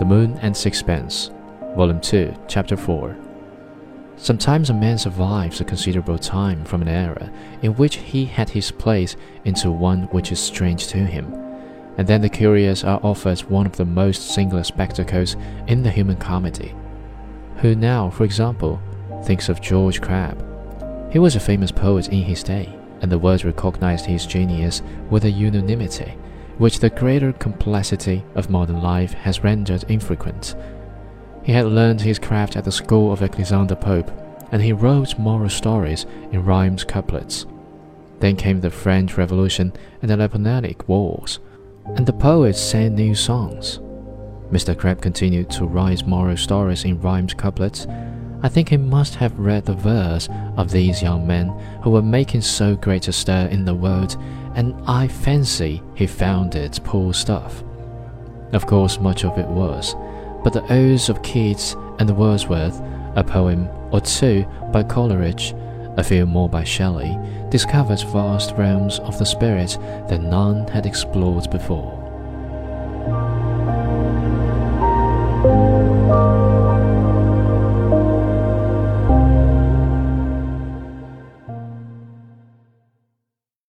The Moon and Sixpence, Volume 2, Chapter 4. Sometimes a man survives a considerable time from an era in which he had his place into one which is strange to him, and then the curious are offered one of the most singular spectacles in the human comedy. Who now, for example, thinks of George Crabbe? He was a famous poet in his day, and the world recognized his genius with a unanimity which the greater complexity of modern life has rendered infrequent. He had learned his craft at the school of Alexander Pope, and he wrote moral stories in rhymed couplets. Then came the French Revolution and the Napoleonic Wars, and the poets sang new songs. Mr. Crabbe continued to write moral stories in rhymed couplets. I think he must have read the verse of these young men who were making so great a stir in the world and I fancy he found it poor stuff. Of course, much of it was, but the odes of Keats and the Wordsworth, a poem or two by Coleridge, a few more by Shelley, discovered vast realms of the spirit that none had explored before.